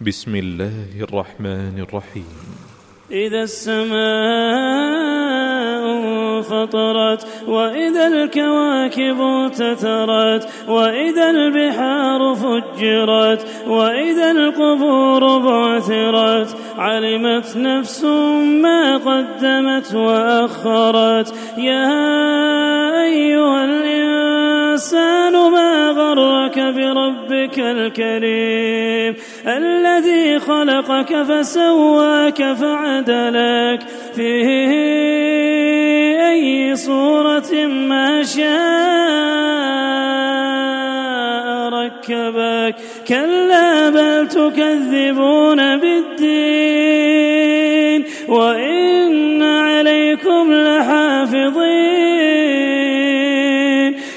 بسم الله الرحمن الرحيم. إذا السماء انفطرت وإذا الكواكب انتثرت وإذا البحار فجرت وإذا القبور بعثرت علمت نفس ما قدمت وأخرت. يا أيها الإنسان ما غرك بربك الكريم؟ الذي خلقك فسواك فعدلك. في أي صورة ما شاء ركبك. كلا بل تكذبون بالدين. وإن عليكم لحافظين.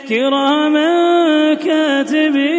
كراما كاتبين.